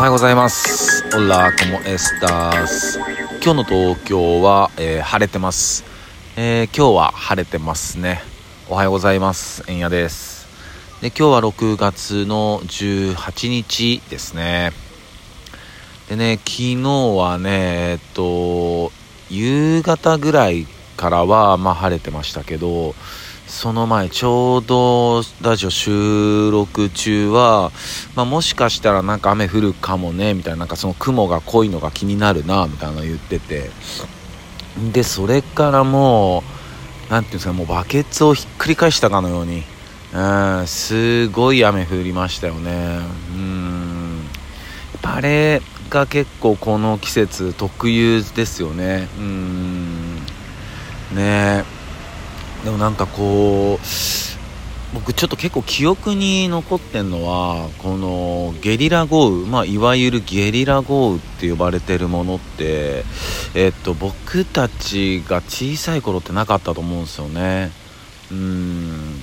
おはようございます。オラコモエスタス今日の東京は、えー、晴れてます、えー、今日は晴れてますね。おはようございます。えんやです。で今日は6月の18日ですね。でね昨日はねえっと夕方ぐらいからはまあ晴れてましたけどその前ちょうどラジオ収録中は、まあ、もしかしたらなんか雨降るかもねみたいななんかその雲が濃いのが気になるなみたいなの言ってて。でそれからもう何ていうんですかもうバケツをひっくり返したかのように。うんすごい雨降りましたよね。うん。あれが結構この季節特有ですよね。うん。ね。えでもなんかこう僕ちょっと結構記憶に残ってんのはこのゲリラ豪雨、まあ、いわゆるゲリラ豪雨って呼ばれてるものってえっと僕たちが小さい頃ってなかったと思うんですよね。うん。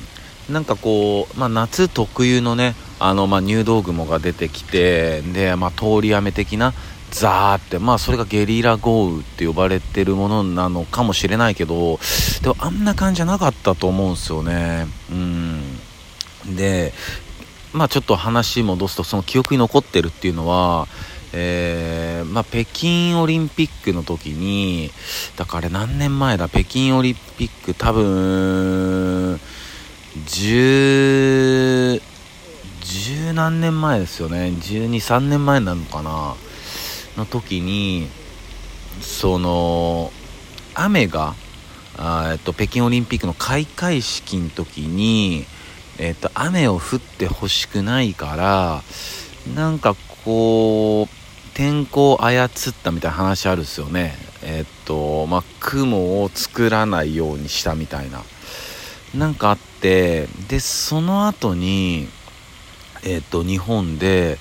なんかこう、まあ、夏特有のねあの、まあ、入道雲が出てきてで、まあ、通り雨的なザーってまあそれがゲリラ豪雨って呼ばれてるものなのかもしれないけどでもあんな感じじゃなかったと思うんですよね。うん。でまあちょっと話戻すとその記憶に残ってるっていうのはえー、まあ、北京オリンピックの時にだから何年前だ？北京オリンピック多分10十何年前ですよね。123年前なのかな。の時にその雨が、えっと、北京オリンピックの開会式の時に、えっと、雨を降ってほしくないからなんかこう天候を操ったみたいな話あるっすよね。えっとまあ雲を作らないようにしたみたいな。なんかあってでその後にえっと日本で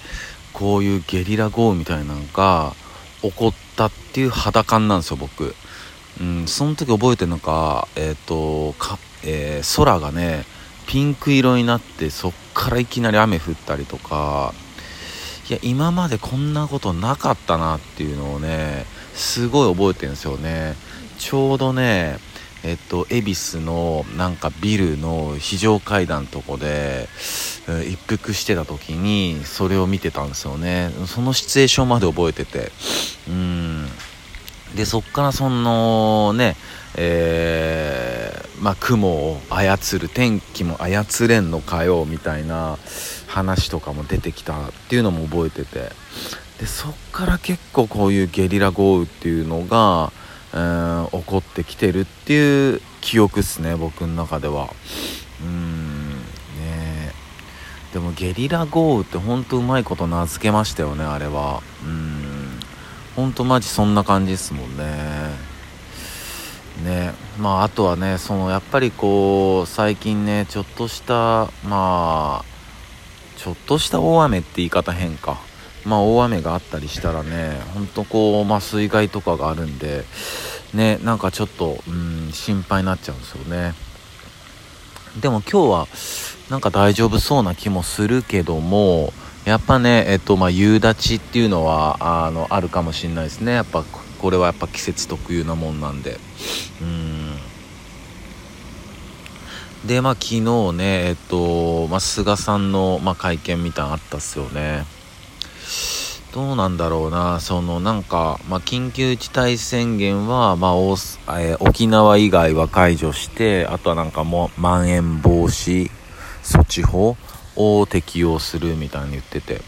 こういうゲリラ豪雨みたいなのが起こったっていう肌感なんですよ僕。うんその時覚えてるのかえっ、ー、とか、えー、空がねピンク色になってそっからいきなり雨降ったりとか。いや今までこんなことなかったなっていうのをねすごい覚えてるんですよね。ちょうどねえっと恵比寿のなんかビルの非常階段のとこで一服してた時にそれを見てたんですよね。そのシチュエーションまで覚えてて。うん。でそっからそのねえー、まあ、雲を操る天気も操れんのかよみたいな話とかも出てきたっていうのも覚えてて。でそっから結構こういうゲリラ豪雨っていうのが、えー、起こってきてるっていう記憶っすね僕の中では。うんねでもゲリラ豪雨ってほんとうまいこと名付けましたよねあれは。うん。ほんとマジそんな感じですもんね。ね。まああとはねそのやっぱりこう最近ねちょっとしたまあちょっとした大雨って言い方変か。まあ大雨があったりしたらねほんとこう、まあ、水害とかがあるんでねなんかちょっとうん心配になっちゃうんですよね。でも今日はなんか大丈夫そうな気もするけどもやっぱねえっとまあ夕立っていうのはあのあるかもしれないですね。やっぱこれはやっぱ季節特有なもんなんで。うん。でまあ昨日ねえっと、まあ、菅さんの、まあ、会見みたいなのあったっすよね。どうなんだろうな。そのなんか、まあ、緊急事態宣言は、まあおえー、沖縄以外は解除してあとはなんかもうまん延防止措置法を適用するみたいに言ってて。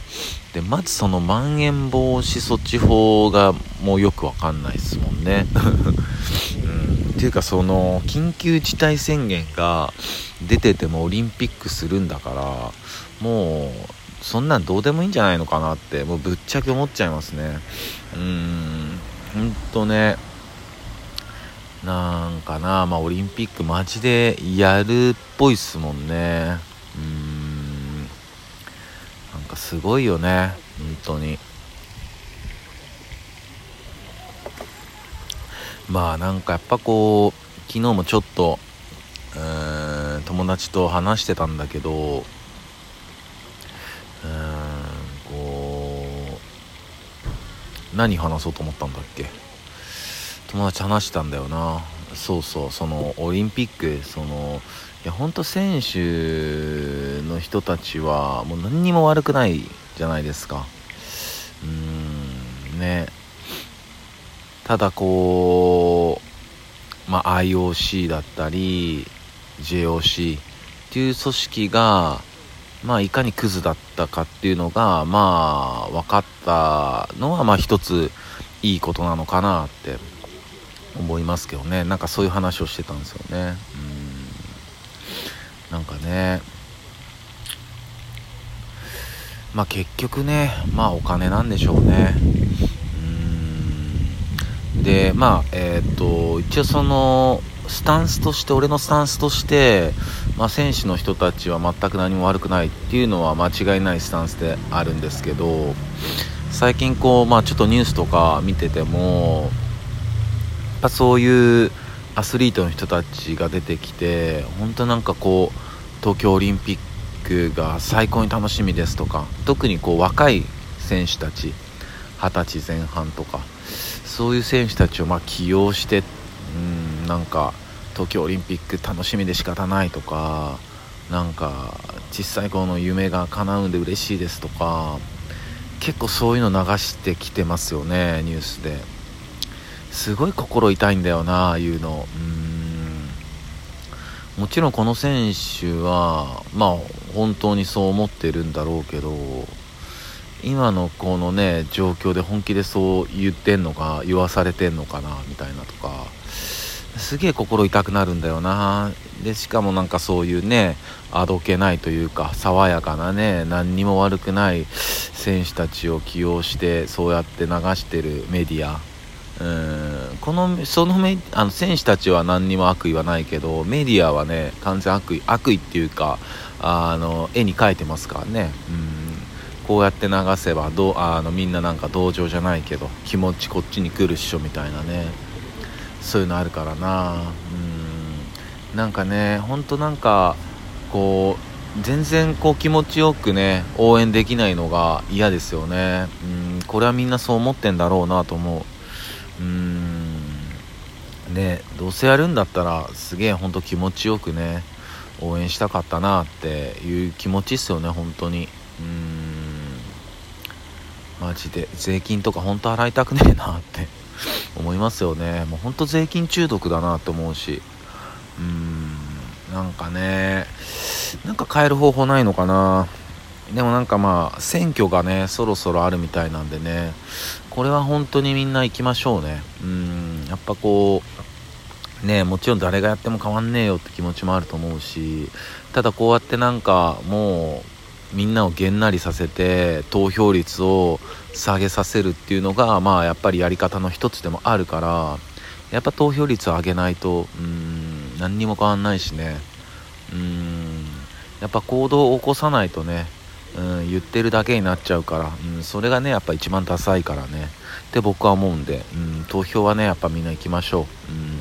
でまずそのまん延防止措置法がもうよくわかんないですもんね、うん、っていうかその緊急事態宣言が出ててもオリンピックするんだからもうそんなんどうでもいいんじゃないのかなってもうぶっちゃけ思っちゃいますね。うんほんとねなんかなまあオリンピックマジでやるっぽいっすもんね。うんなんかすごいよね本当に。まあなんかやっぱこう昨日もちょっとうん友達と話してたんだけど何話そうと思ったんだっけ？友達話したんだよな。そうそうそのオリンピックそのいや本当選手の人たちはもう何にも悪くないじゃないですか。うーんね。ただこう、まあ、IOC だったり JOC っていう組織がまあいかにクズだったかっていうのがまあ分かったのはまあ一ついいことなのかなって思いますけどね。なんかそういう話をしてたんですよね。うん。なんかねまあ結局ねまあお金なんでしょうね。うん。でまあえっ、と一応そのスタンスとして俺のスタンスとして、まあ、選手の人たちは全く何も悪くないっていうのは間違いないスタンスであるんですけど最近こう、まあ、ちょっとニュースとか見ててもっぱそういうアスリートの人たちが出てきて本当なんかこう東京オリンピックが最高に楽しみですとか特にこう若い選手たち20歳前半とかそういう選手たちをま起用してうんなんか東京オリンピック楽しみで仕方ないとかなんか小さい頃の夢が叶うんで嬉しいですとか結構そういうの流してきてますよねニュースで。すごい心痛いんだよなああいうの。うん。もちろんこの選手はまあ本当にそう思ってるんだろうけど今のこのね状況で本気でそう言ってんのか言わされてんのかなみたいなとか。すげえ心痛くなるんだよな。でしかもなんかそういうねあどけないというか爽やかなね何にも悪くない選手たちを起用してそうやって流してるメディア。うん。このそのメあの選手たちは何にも悪意はないけどメディアはね完全悪意悪意っていうかあの絵に描いてますからね。うん。こうやって流せばどあのみんななんか同情じゃないけど気持ちこっちに来るっしょみたいなね。そういうのあるからな。うん。なんかねほんとなんかこう全然こう気持ちよくね応援できないのが嫌ですよね。うん。これはみんなそう思ってんだろうなと思う。うん。ねどうせやるんだったらすげえほんと気持ちよくね応援したかったなっていう気持ちっすよね本当に。うん。マジで税金とか本当払いたくねえなって。思いますよね。もうほんと税金中毒だなって思うし。うーんなんかねなんか変える方法ないのかな。でもなんかまあ選挙がねそろそろあるみたいなんでね。これは本当にみんな行きましょうね。うんやっぱこうねもちろん誰がやっても変わんねえよって気持ちもあると思うし。ただこうやってなんかもうみんなをげんなりさせて投票率を下げさせるっていうのがまあやっぱりやり方の一つでもあるからやっぱ投票率を上げないとうん何にも変わんないしね。うんやっぱ行動を起こさないとねうん、言ってるだけになっちゃうから、うん、それがねやっぱ一番ダサいからね。って僕は思うんで、うん、投票はねやっぱみんな行きましょう、うん、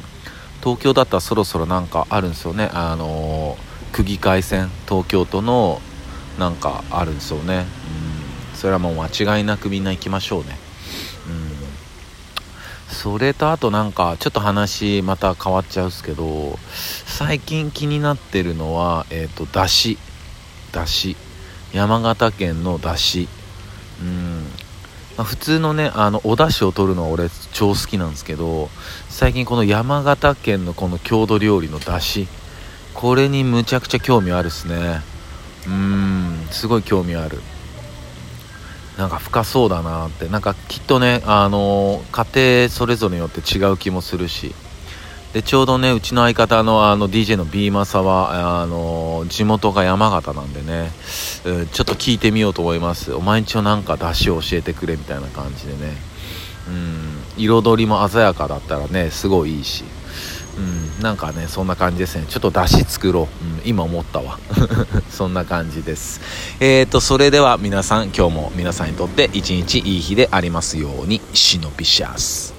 東京だったらそろそろなんかあるんですよね。あのー、区議会選東京都のなんかあるんですよね、うん、それはもう間違いなくみんな行きましょうね。うん。それとあとなんかちょっと話また変わっちゃうっすけど最近気になってるのはえっ、ー、とだしだし山形県のだしうん、ま、普通のねあのお出汁を取るのは俺超好きなんですけど最近この山形県のこの郷土料理のだしこれにむちゃくちゃ興味あるっすね。うんすごい興味ある。なんか深そうだなって。なんかきっとねあの家庭それぞれによって違う気もするし。でちょうどねうちの相方のあの DJ の B マサはあの地元が山形なんでね、うん、ちょっと聞いてみようと思います。お前んちのなんか出汁を教えてくれみたいな感じでね。うん彩りも鮮やかだったらねすごいいいし。うん、なんかねそんな感じですね。ちょっと出汁作ろう、うん、今思ったわ。そんな感じです。えーとそれでは皆さん今日も皆さんにとって一日いい日でありますようにシノピシャス。